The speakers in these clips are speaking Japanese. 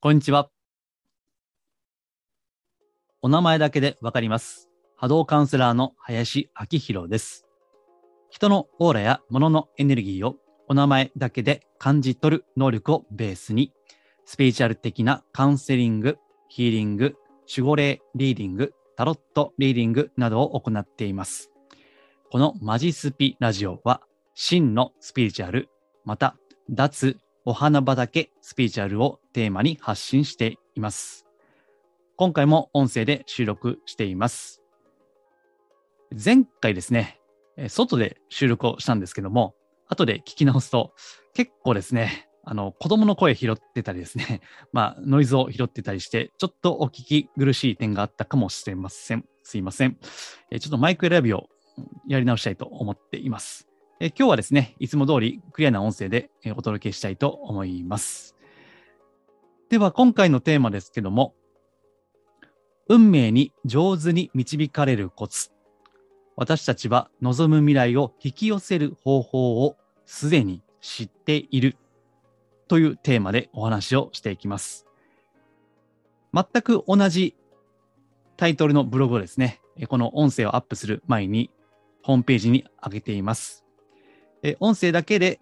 こんにちは。お名前だけでわかります。波動カウンセラーの林明宏です。人のオーラや物のエネルギーをお名前だけで感じ取る能力をベースに、スピリチュアル的なカウンセリング、ヒーリング、守護霊リーディング、タロットリーディングなどを行っています。このマジスピラジオは、真のスピリチュアル、また、脱お花畑スピリチュアルをテーマに発信しています。今回も音声で収録しています。前回ですね、外で収録をしたんですけども、後で聞き直すと、結構ですね、あの、子供の声拾ってたりですね、まあ、ノイズを拾ってたりして、ちょっとお聞き苦しい点があったかもしれません。すいません。ちょっとマイク選びをやり直したいと思っています。え今日はですね、いつも通りクリアな音声でお届けしたいと思います。では、今回のテーマですけども、運命に上手に導かれるコツ。私たちは望む未来を引き寄せる方法をすでに知っているというテーマでお話をしていきます。全く同じタイトルのブログをですね、この音声をアップする前にホームページに上げています。え音声だけで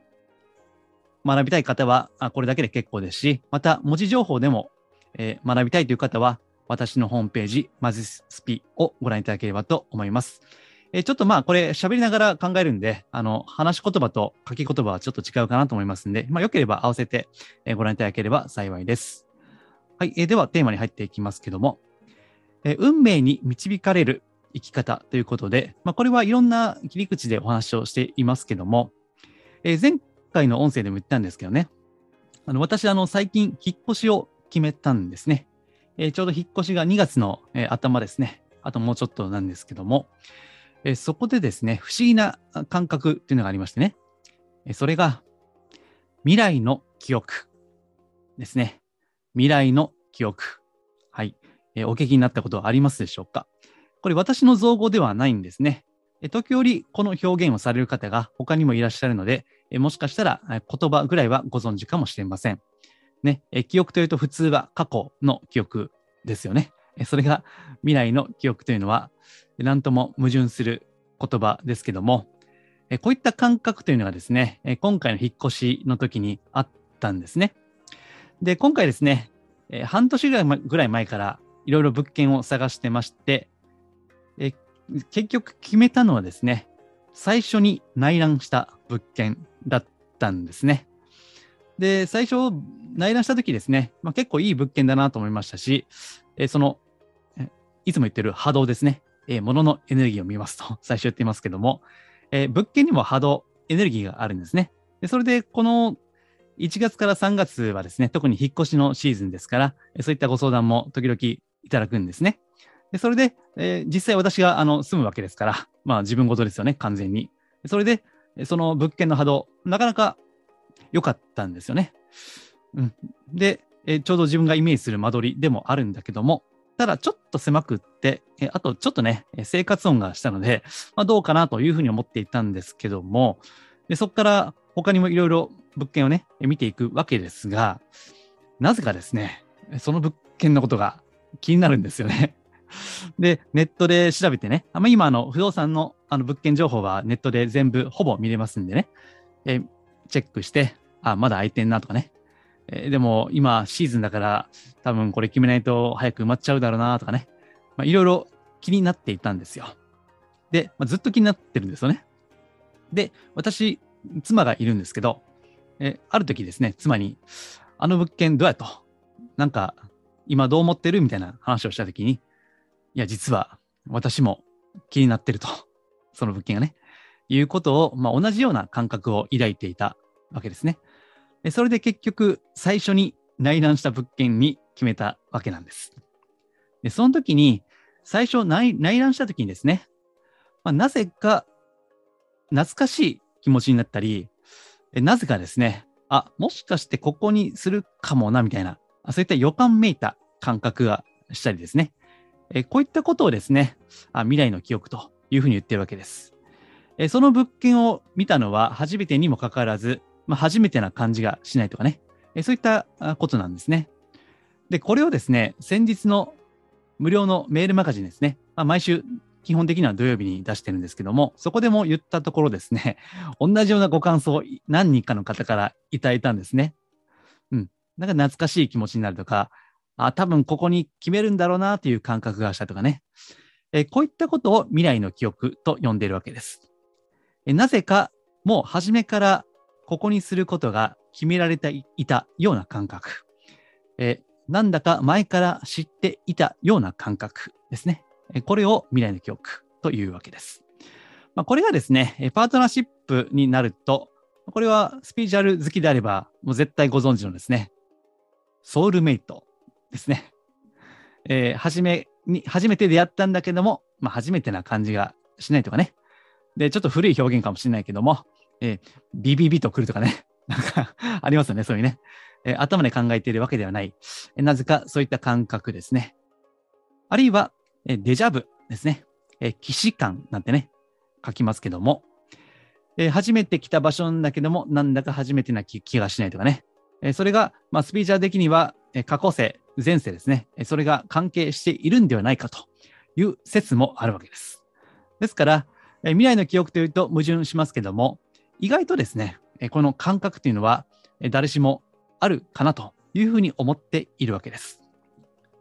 学びたい方は、あこれだけで結構ですし、また文字情報でも、えー学びたいという方は、私のホームページ、マジスピをご覧いただければと思います。えーちょっとまあ、これ喋りながら考えるんで、あの、話し言葉と書き言葉はちょっと違うかなと思いますんで、まあ、よければ合わせて、えご覧いただければ幸いです。はい、えーではテーマに入っていきますけども、え運命に導かれる生き方ということで、まあ、これはいろんな切り口でお話をしていますけども、えー前回の音声でも言ったんですけどね、あの私、あの、最近、引っ越しを決めたんですね。えーちょうど引っ越しが2月の、えー頭ですね。あともうちょっとなんですけども、えそこでですね、不思議な感覚っていうのがありましてね、えそれが、未来の記憶ですね。未来の記憶。はい。えお聞きになったことはありますでしょうか？これ私の造語ではないんですね。時折この表現をされる方が他にもいらっしゃるので、もしかしたら言葉ぐらいはご存知かもしれません。ね、記憶というと普通は過去の記憶ですよね。それが未来の記憶というのは、えーなんとも矛盾する言葉ですけども、こういった感覚というのがですね、今回の引っ越しの時にあったんですね。で、今回ですね、半年ぐらい前からいろいろ物件を探してまして、結局決めたのはですね、最初に内覧した物件だったんですね。で、最初内覧した時ですね、まあ、結構いい物件だなと思いましたし、えその、いつも言ってる波動ですね、えー物のエネルギーを見ますと、最初言っていますけども、えー物件にも波動、エネルギーがあるんですね。でそれで、この1月から3月はですね、特に引っ越しのシーズンですから、そういったご相談も時々いただくんですね。でそれで、えー実際私があの住むわけですから、まあ自分事ですよね、完全に。それで、その物件の波動、なかなか良かったんですよね。うん、で、えーちょうど自分がイメージする間取りでもあるんだけども、ただちょっと狭くって、えーあとちょっとね、生活音がしたので、まあ、どうかなというふうに思っていたんですけども、でそこから他にもいろいろ物件をね、見ていくわけですが、なぜかですね、その物件のことが気になるんですよね。で、ネットで調べてね、あま、今あの不動産のあの物件情報はネットで全部ほぼ見れますんでね、えチェックして、あ、まだ空いてんなとかね。えでも今シーズンだから多分これ決めないと早く埋まっちゃうだろうなとかね。まあ、いろいろ気になっていたんですよ。で、まあ、ずっと気になってるんですよね。で、私、妻がいるんですけど、えある時ですね、妻に、あの物件どうやと、なんか今どう思ってる？みたいな話をした時に、いや、実は私も気になってると。その物件がね。いうことを、まあ、同じような感覚を抱いていたわけですね。でそれで結局、最初に内覧した物件に決めたわけなんです。で、その時に、最初内内覧した時にですね、まあ、なぜか懐かしい気持ちになったり、なぜかですね、あ、もしかしてここにするかもな、みたいな、そういった予感めいた感覚がしたりですね。えこういったことをですねあ、未来の記憶というふうに言ってるわけです。えその物件を見たのは初めてにもかかわらず、まあ、初めてな感じがしないとかね、えそういったことなんですね。で、これをですね、先日の無料のメールマガジンですね、まあ、毎週基本的には土曜日に出してるんですけども、そこでも言ったところですね、同じようなご感想を何人かの方からいただいたんですね。うん。なんか懐かしい気持ちになるとか、あ、多分ここに決めるんだろうなという感覚がしたとかね。えこういったことを未来の記憶と呼んでいるわけです。えなぜか、もう初めからここにすることが決められていたような感覚。えなんだか前から知っていたような感覚ですね。えこれを未来の記憶というわけです。まあ、これがですね、パートナーシップになると、これはスピーチュアル好きであれば、もう絶対ご存知のですね、ソウルメイトですね。えー、初めに、初めて出会ったんだけども、まあ、初めてな感じがしないとかね。で、ちょっと古い表現かもしれないけども、えー、ビビビと来るとかね。なんかありますよね、そういうね。えー、頭で考えているわけではない。えー、なぜかそういった感覚ですね。あるいは、えー、デジャブですね。えー、騎士感なんてね、書きますけども、えー、初めて来た場所なんだけども、なんだか初めてな気がしないとかね。それが、まあ、スピーチャー的には、過去世、前世ですね。それが関係しているんではないかという説もあるわけです。ですから、未来の記憶というと矛盾しますけども、意外とですね、この感覚というのは誰しもあるかなというふうに思っているわけです。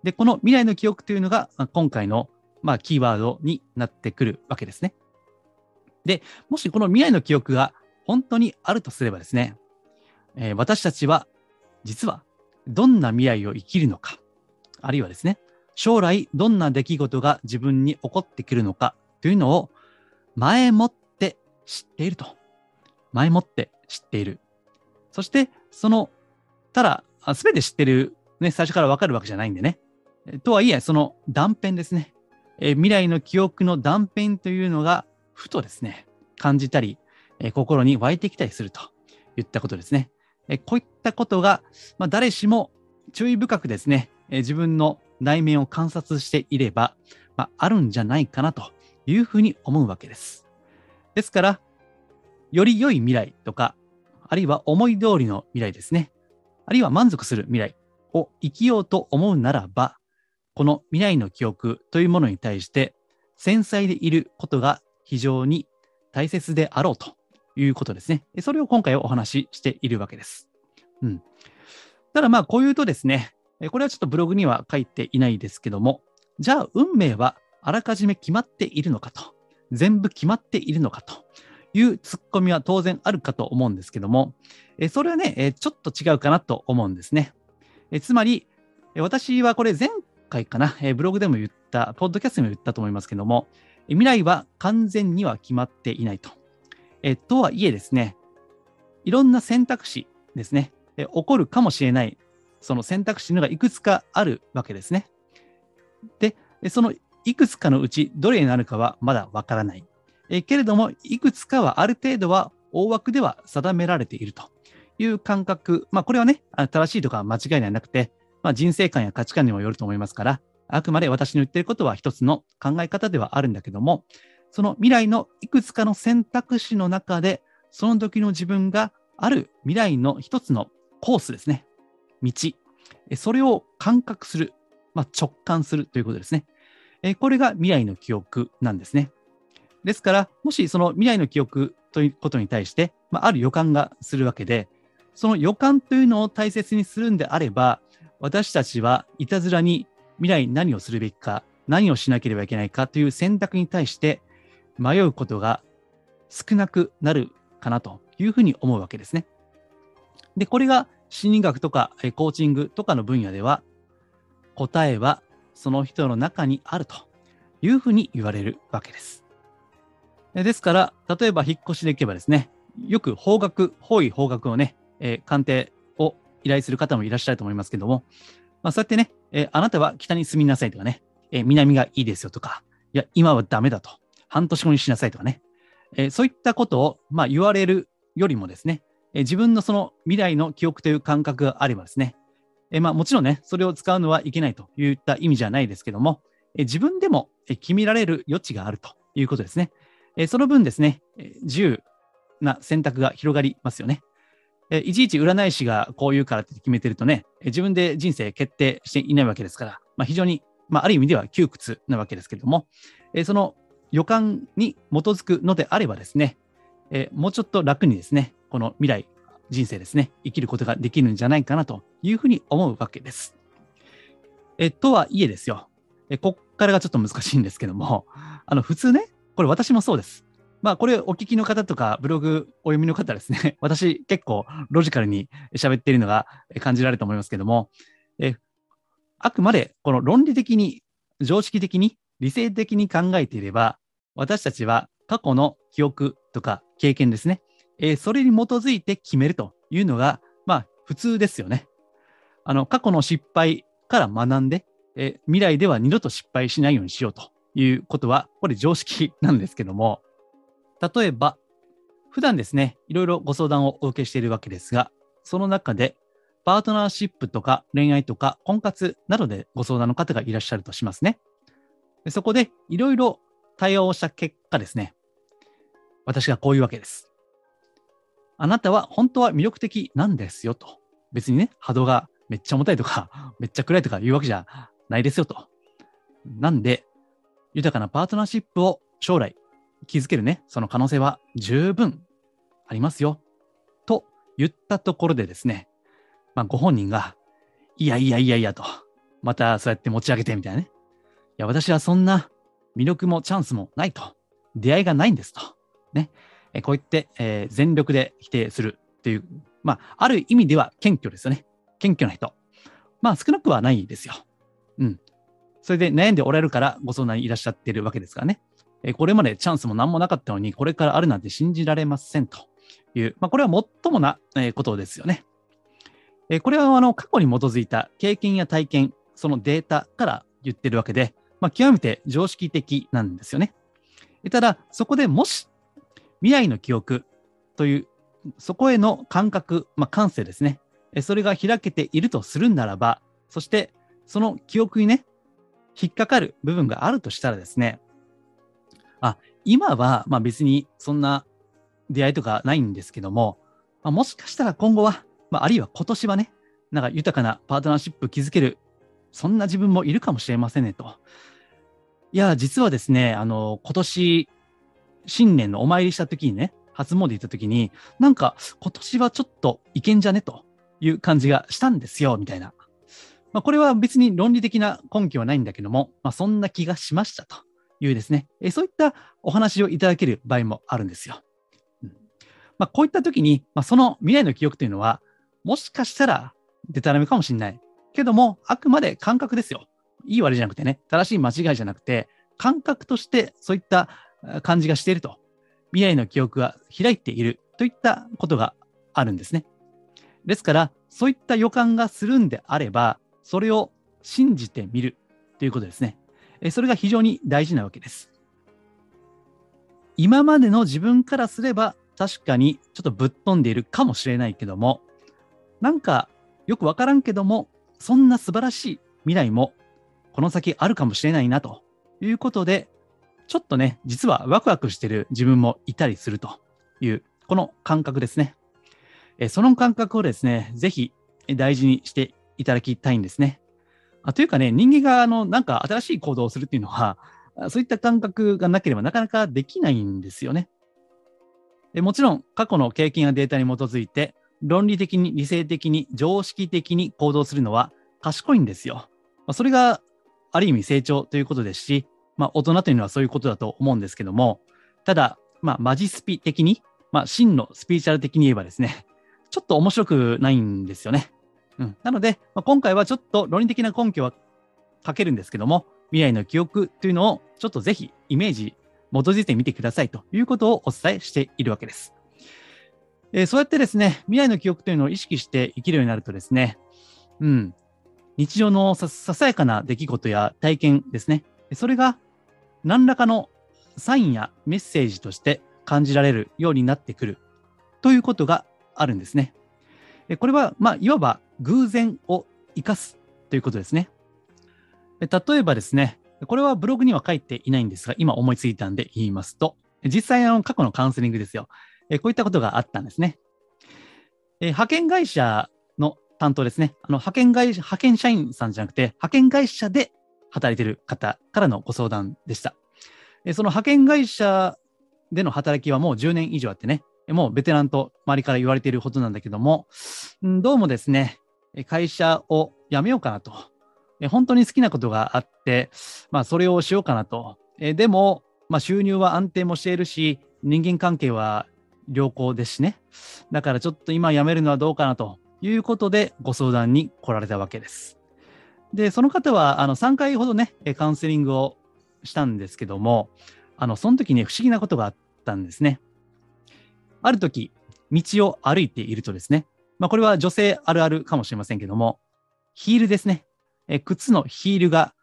で、この未来の記憶というのが今回のまあキーワードになってくるわけですね。で、もしこの未来の記憶が本当にあるとすればですね、えー、私たちは実はどんな未来を生きるのか、あるいはですね、将来どんな出来事が自分に起こってくるのかというのを前もって知っていると。前もって知っている。そして、その、ただ、すべて知ってる、ね、最初からわかるわけじゃないんでね。とはいえ、その断片ですね。え未来の記憶の断片というのが、ふとですね、感じたり、え心に湧いてきたりするといったことですね。えこういったことが、まあ、誰しも注意深くですね、え自分の内面を観察していれば、まあ、あるんじゃないかなというふうに思うわけです。ですから、より良い未来とか、あるいは思い通りの未来ですね。あるいは満足する未来を生きようと思うならば、この未来の記憶というものに対して繊細でいることが非常に大切であろうということですね。それを今回お話ししているわけです。うん。ただまあ、こう言うとですね、これはちょっとブログには書いていないですけども、じゃあ運命はあらかじめ決まっているのかと、全部決まっているのかというツッコミは当然あるかと思うんですけども、それはね、ちょっと違うかなと思うんですね。つまり、私はこれ前回かな、ブログでも言った、ポッドキャストでも言ったと思いますけども、未来は完全には決まっていないと。えとはいえですね、いろんな選択肢ですね、え起こるかもしれない、その選択肢のがいくつかあるわけですね。で、そのいくつかのうちどれになるかはまだわからない。えけれども、いくつかはある程度は大枠では定められているという感覚。まあ、これはね、正しいとか間違いではなくて、まあ、人生観や価値観にもよると思いますから、あくまで私の言っていることは一つの考え方ではあるんだけども、その未来のいくつかの選択肢の中で、その時の自分がある未来の一つのコースですね。道。それを感覚する。まあ、直感するということですね。これが未来の記憶なんですね。ですから、もしその未来の記憶ということに対して、まあ、ある予感がするわけで、その予感というのを大切にするんであれば、私たちはいたずらに未来何をするべきか、何をしなければいけないかという選択に対して迷うことが少なくなるかなというふうに思うわけですね。で、これが心理学とかコーチングとかの分野では、答えはその人の中にあるというふうに言われるわけです。ですから、例えば引っ越しで行けばですね、よく方角、方位方角をね、えー、鑑定を依頼する方もいらっしゃると思いますけども、まあ、そうやってね、えー、あなたは北に住みなさいとかね、えー、南がいいですよとか、いや、今はダメだと。半年後にしなさいとかね。えー、そういったことを、まあ、言われるよりもですね、えー、自分のその未来の記憶という感覚があればですね、えー、まあ、もちろんね、それを使うのはいけないといった意味じゃないですけども、え、自分でも決められる余地があるということですね。え、その分ですね、自由な選択が広がりますよね。えいちいち占い師がこう言うからって決めてるとね、自分で人生決定していないわけですから、まあ、非常に、まあ、ある意味では窮屈なわけですけれども、えその予感に基づくのであればですね、えもうちょっと楽にですね、この未来、人生ですね、生きることができるんじゃないかなというふうに思うわけです。えとはいえですよ、えこっからがちょっと難しいんですけども、あの普通ね、これ私もそうです。まあ、これお聞きの方とか、ブログお読みの方ですね、私結構ロジカルに喋っているのが感じられると思いますけども、えあくまでこの論理的に、常識的に、理性的に考えていれば、私たちは過去の記憶とか経験ですね、えー、それに基づいて決めるというのが、まあ、普通ですよね。あの、過去の失敗から学んで、えー、未来では二度と失敗しないようにしようということは、これ常識なんですけども、例えば、普段ですね、いろいろご相談をお受けしているわけですが、その中で、パートナーシップとか恋愛とか婚活などでご相談の方がいらっしゃるとしますね。でそこでいろいろ対応をした結果ですね、私がこういうわけです。あなたは本当は魅力的なんですよと。別にね、波動がめっちゃ重たいとか、めっちゃ暗いとか言うわけじゃないですよと。なんで、豊かなパートナーシップを将来気づけるね、その可能性は十分ありますよ。と言ったところでですね、まあ、ご本人が、いやいやいやいやと、またそうやって持ち上げてみたいなね。いや、私はそんな魅力もチャンスもないと。出会いがないんですと。ね。えこう言って、えー、全力で否定するっていう、まあ、ある意味では謙虚ですよね。謙虚な人。まあ、少なくはないですよ。うん。それで悩んでおられるからご相談にいらっしゃってるわけですからね。えこれまでチャンスも何もなかったのに、これからあるなんて信じられませんという、まあ、これはもっともな、えことですよね。えこれはあの過去に基づいた経験や体験、そのデータから言ってるわけで、まあ、極めて常識的なんですよね。ただ、そこでもし未来の記憶という、そこへの感覚、まあ、感性ですね。それが開けているとするならば、そしてその記憶にね、引っかかる部分があるとしたらですね、あ、今は、まあ別にそんな出会いとかないんですけども、まあ、もしかしたら今後は、まあ、あるいは今年はね、なんか豊かなパートナーシップ築ける、そんな自分もいるかもしれませんねと。いや、実はですね、あの、今年、新年のお参りした時にね、初詣行った時に、なんか今年はちょっといけんじゃねという感じがしたんですよ、みたいな。まあ、これは別に論理的な根拠はないんだけども、まあ、そんな気がしましたと。いうですね、えそういったお話をいただける場合もあるんですよ。うんまあ、こういった時に、まあ、その未来の記憶というのは、もしかしたらデタラメかもしれない。けども、あくまで感覚ですよ。いい悪いじゃなくてね、正しい間違いじゃなくて、感覚としてそういった感じがしていると。未来の記憶が開いているといったことがあるんですね。ですから、そういった予感がするんであれば、それを信じてみるということですね。それが非常に大事なわけです。今までの自分からすれば確かにちょっとぶっ飛んでいるかもしれないけども、なんかよくわからんけども、そんな素晴らしい未来もこの先あるかもしれないなということで、ちょっとね、実はワクワクしてる自分もいたりするという、この感覚ですね。その感覚をですね、ぜひ大事にしていただきたいんですね。あというかね、人間があのなんか新しい行動をするっていうのは、そういった感覚がなければなかなかできないんですよね。もちろん、過去の経験やデータに基づいて、論理的に理性的に常識的に行動するのは賢いんですよ。まあ、それがある意味成長ということですし、まあ、大人というのはそういうことだと思うんですけども、ただ、まあ、マジスピ的に、まあ、真のスピーチャル的に言えばですね、ちょっと面白くないんですよね。うん、なので、まあ、今回はちょっと論理的な根拠はかけるんですけども、未来の記憶というのをちょっとぜひイメージ、基づいてみてくださいということをお伝えしているわけです。え、そうやってですね、未来の記憶というのを意識して生きるようになるとですね、うん、日常のささやかな出来事や体験ですね、それが何らかのサインやメッセージとして感じられるようになってくるということがあるんですね。これは、まあ、いわば偶然を生かすということですね。例えばですね、これはブログには書いていないんですが、今思いついたんで言いますと、実際の過去のカウンセリングですよ。えこういったことがあったんですね。え派遣会社の担当ですね。あの、派遣会社、派遣社員さんじゃなくて、派遣会社で働いてる方からのご相談でした。えその派遣会社での働きはもう10年以上あってね、もうベテランと周りから言われていることなんだけども、どうもですね、会社を辞めようかなと。本当に好きなことがあって、まあ、それをしようかなと。でも、まあ、収入は安定もしているし、人間関係は良好ですしね。だからちょっと今辞めるのはどうかなということでご相談に来られたわけです。で、その方はあの3回ほどね、カウンセリングをしたんですけども、あの、その時に不思議なことがあったんですね。ある時、道を歩いているとですね、まあこれは女性あるあるかもしれませんけども、ヒールですね。え靴のヒールが、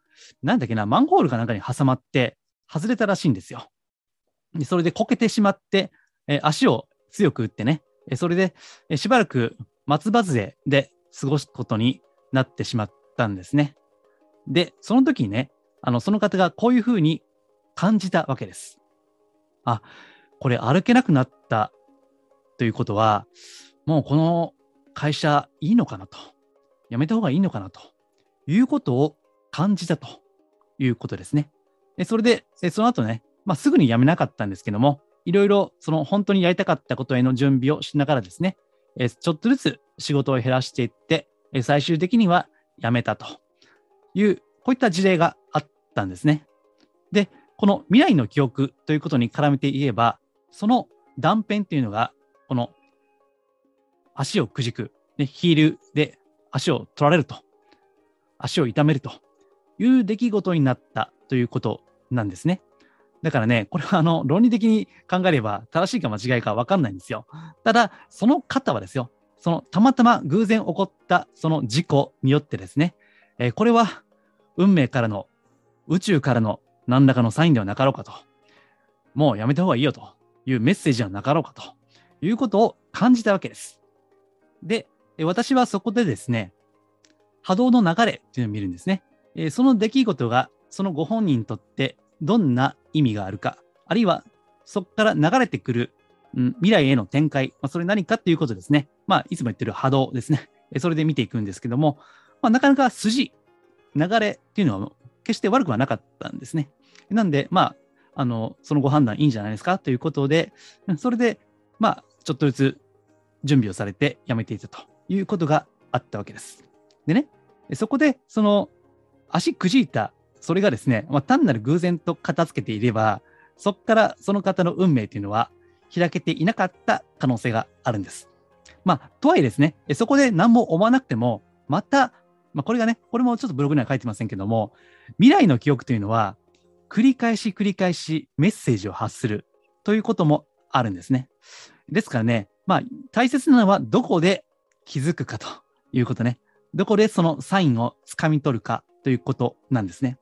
なんだっけな、マンホールかなんかに挟まって、外れたらしいんですよ。でそれでこけてしまって、え足を強く打ってね、えそれで、えしばらく松葉杖で過ごすことになってしまったんですね。で、その時にね、あの、その方がこういうふうに感じたわけです。あ、これ歩けなくなったということは、もうこの会社いいのかなと。やめた方がいいのかなということを感じたということですね。それで、その後ね、まあ、すぐに辞めなかったんですけども、いろいろその本当にやりたかったことへの準備をしながらですね、えちょっとずつ仕事を減らしていって、え最終的には辞めたという、こういった事例があったんですね。で、この未来の記憶ということに絡めて言えば、その断片というのが、この足をくじく、ね、ヒールで足を取られると、足を痛めるという出来事になったということなんですね。だからね、これはあの論理的に考えれば正しいか間違いか分かんないんですよ。ただ、その方はですよ、そのたまたま偶然起こったその事故によってですね、えーこれは運命からの、宇宙からの何らかのサインではなかろうかと。もうやめた方がいいよというメッセージはなかろうかということを感じたわけです。で、私はそこでですね、波動の流れっていうのを見るんですね。えーその出来事がそのご本人にとってどんな意味があるか、あるいはそこから流れてくる、うん未来への展開、まあ、それ何かっていうことですね。まあ、いつも言ってる波動ですね。それで見ていくんですけども、まあ、なかなか筋、流れっていうのは決して悪くはなかったんですね。なんで、まあ、あの、そのご判断いいんじゃないですか？ということで、それで、まあ、ちょっとずつ準備をされて辞めていたということがあったわけです。でね、そこで、その、足くじいた、それがですね、まあ、単なる偶然と片付けていれば、そこからその方の運命というのは開けていなかった可能性があるんです。まあ、とはいえですね、そこで何も思わなくても、また、まあ、これがね、これもちょっとブログには書いてませんけども、未来の記憶というのは、繰り返し繰り返しメッセージを発するということもあるんですね。ですからね、まあ、大切なのはどこで気づくかということね。どこでそのサインをつかみ取るかということなんですね。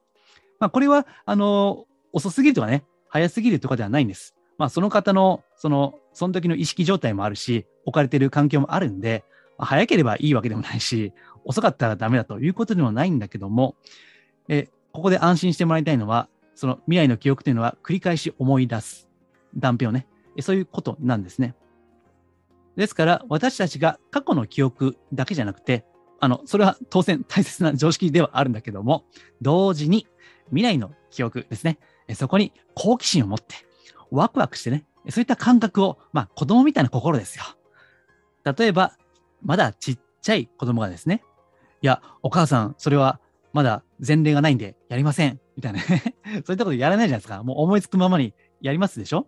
まあ、これは、あの、遅すぎるとかね、早すぎるとかではないんです。まあ、その方の、その、その時の意識状態もあるし、置かれている環境もあるんで、まあ早ければいいわけでもないし、遅かったらダメだということでもないんだけども、え、ここで安心してもらいたいのは、その未来の記憶というのは繰り返し思い出す断片をね、そういうことなんですね。ですから、私たちが過去の記憶だけじゃなくて、あの、それは当然大切な常識ではあるんだけども、同時に未来の記憶ですね。そこに好奇心を持って、ワクワクしてね、そういった感覚を、まあ子供みたいな心ですよ。例えば、まだちっちゃい子供がですね、いや、お母さん、それはまだ前例がないんでやりません。みたいなね。そういったことやらないじゃないですか。もう思いつくままにやりますでしょ、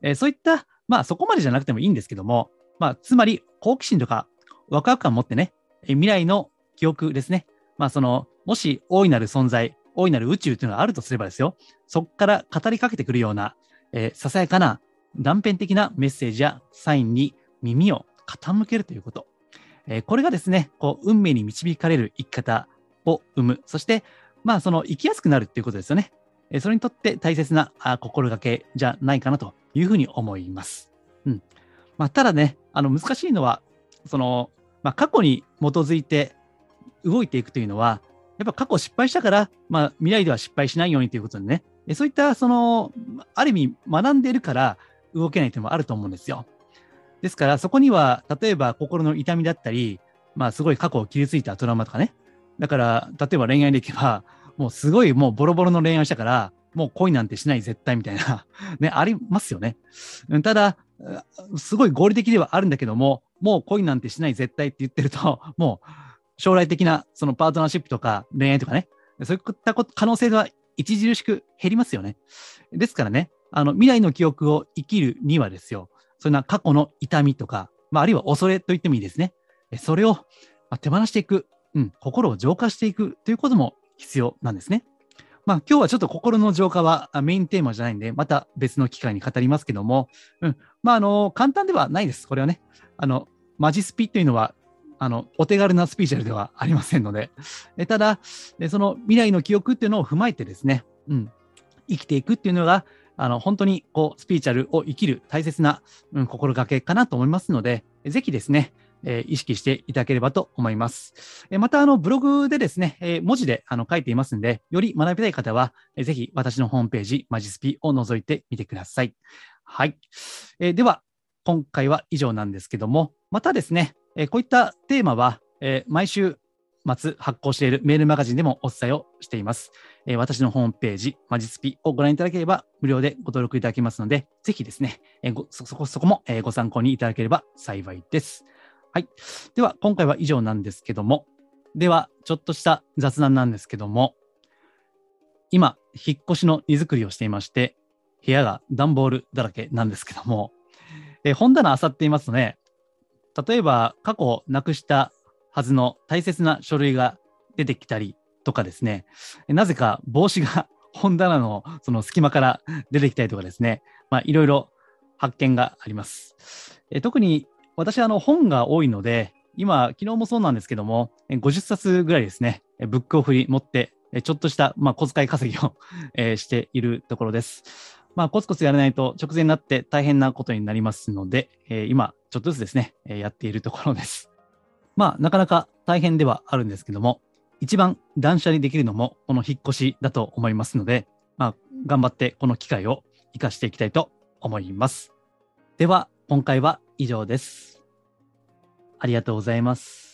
えーそういった、まあそこまでじゃなくてもいいんですけども、まあつまり好奇心とかワクワク感を持ってね、未来の記憶ですね。まあその、もし大いなる存在、大いなる宇宙というのがあるとすればですよ、そこから語りかけてくるような、えーささやかな断片的なメッセージやサインに耳を傾けるということ。えーこれがですね、こう、運命に導かれる生き方を生む。そして、まあ、その生きやすくなるっていうことですよね。えーそれにとって大切なあ心がけじゃないかなというふうに思います。うん。まあ、ただね、あの、難しいのは、その、まあ、過去に基づいて動いていくというのは、やっぱ過去失敗したから、まあ、未来では失敗しないようにということでね、そういった、その、ある意味学んでいるから動けないというのもあると思うんですよ。ですから、そこには、例えば心の痛みだったり、まあ、すごい過去を傷ついたトラウマとかね。だから、例えば恋愛でいけば、もうすごいもうボロボロの恋愛したから、もう恋なんてしない絶対みたいなね、ありますよね。ただ、すごい合理的ではあるんだけども、もう恋なんてしない絶対って言ってると、もう将来的なそのパートナーシップとか恋愛とかね、そういった可能性は著しく減りますよね。ですからね、あの未来の記憶を生きるにはですよ、そんな過去の痛みとか、まあ、あるいは恐れと言ってもいいですね。それを手放していく、うん、心を浄化していくということも必要なんですね。まあ今日はちょっと心の浄化はメインテーマじゃないんで、また別の機会に語りますけども、うん。まああの、簡単ではないです。これはね。あの、マジスピというのは、あの、お手軽なスピーチャルではありませんので、えただ、その未来の記憶っていうのを踏まえてですね、うん、生きていくっていうのが、あの、本当にこう、スピーチャルを生きる大切な、うん、心がけかなと思いますので、ぜひですね、え、意識していただければと思います。え、また、あの、ブログでですね、え、文字であの書いていますんで、より学びたい方は、えー、ぜひ私のホームページ、マジスピを覗いてみてください。はい。えー、では、今回は以上なんですけども、またですね、えー、こういったテーマは、えー、毎週末発行しているメールマガジンでもお伝えをしています。えー、私のホームページ、マジスピをご覧いただければ無料でご登録いただけますので、ぜひですね、えー、そこそこも、えー、ご参考にいただければ幸いです。はい。では、今回は以上なんですけども、では、ちょっとした雑談なんですけども、今、引っ越しの荷造りをしていまして、部屋が段ボールだらけなんですけども、え本棚漁っていますとね、例えば過去なくしたはずの大切な書類が出てきたりとかですね、なぜか帽子が本棚のその隙間から出てきたりとかですね、まあいろいろ発見があります。え特に私、あの、本が多いので、今、昨日もそうなんですけども、50冊ぐらいですね、ブックオフに持って、ちょっとした、まあ、小遣い稼ぎを えしているところです。まあ、コツコツやらないと直前になって大変なことになりますので、え今、ちょっとずつですね、やっているところです。まあ、なかなか大変ではあるんですけども、一番断捨離できるのも、この引っ越しだと思いますので、まあ、頑張ってこの機会を活かしていきたいと思います。では、今回は以上です。ありがとうございます。